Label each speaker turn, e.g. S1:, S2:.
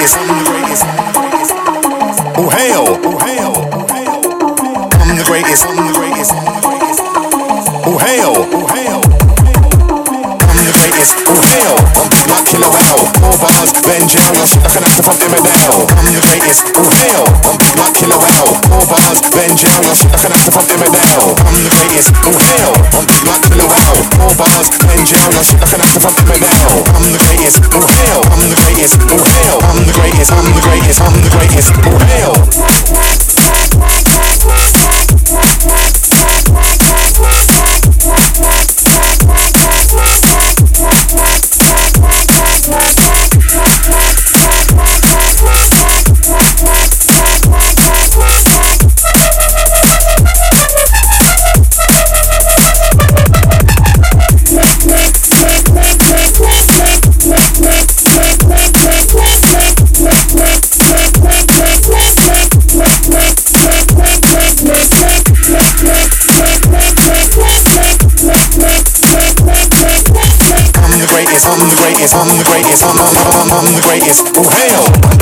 S1: greatest, I'm the greatest. Oh hell, oh hell, I'm the greatest, I'm the greatest. Oh hell, oh hell, I'm the greatest. Oh hell, I'm like killer whale. Four bars, Ben Jail, your shit an actor from Emmerdale. I'm the greatest. Oh hell, I'm like killer whale. Four bars, Ben Jail, your shit an actor from Emmerdale. I'm the greatest. Oh hell, I'm like killer whale. Four bars, Ben Jail, your shit an actor from Emmerdale. I'm the greatest. Oh hell, I'm the greatest. Oh hell, I'm the greatest. I'm the greatest. I'm the greatest. Oh hell. I'm the greatest, I'm the greatest, I'm the greatest, I'm, I'm, I'm, I'm the greatest. Oh whale.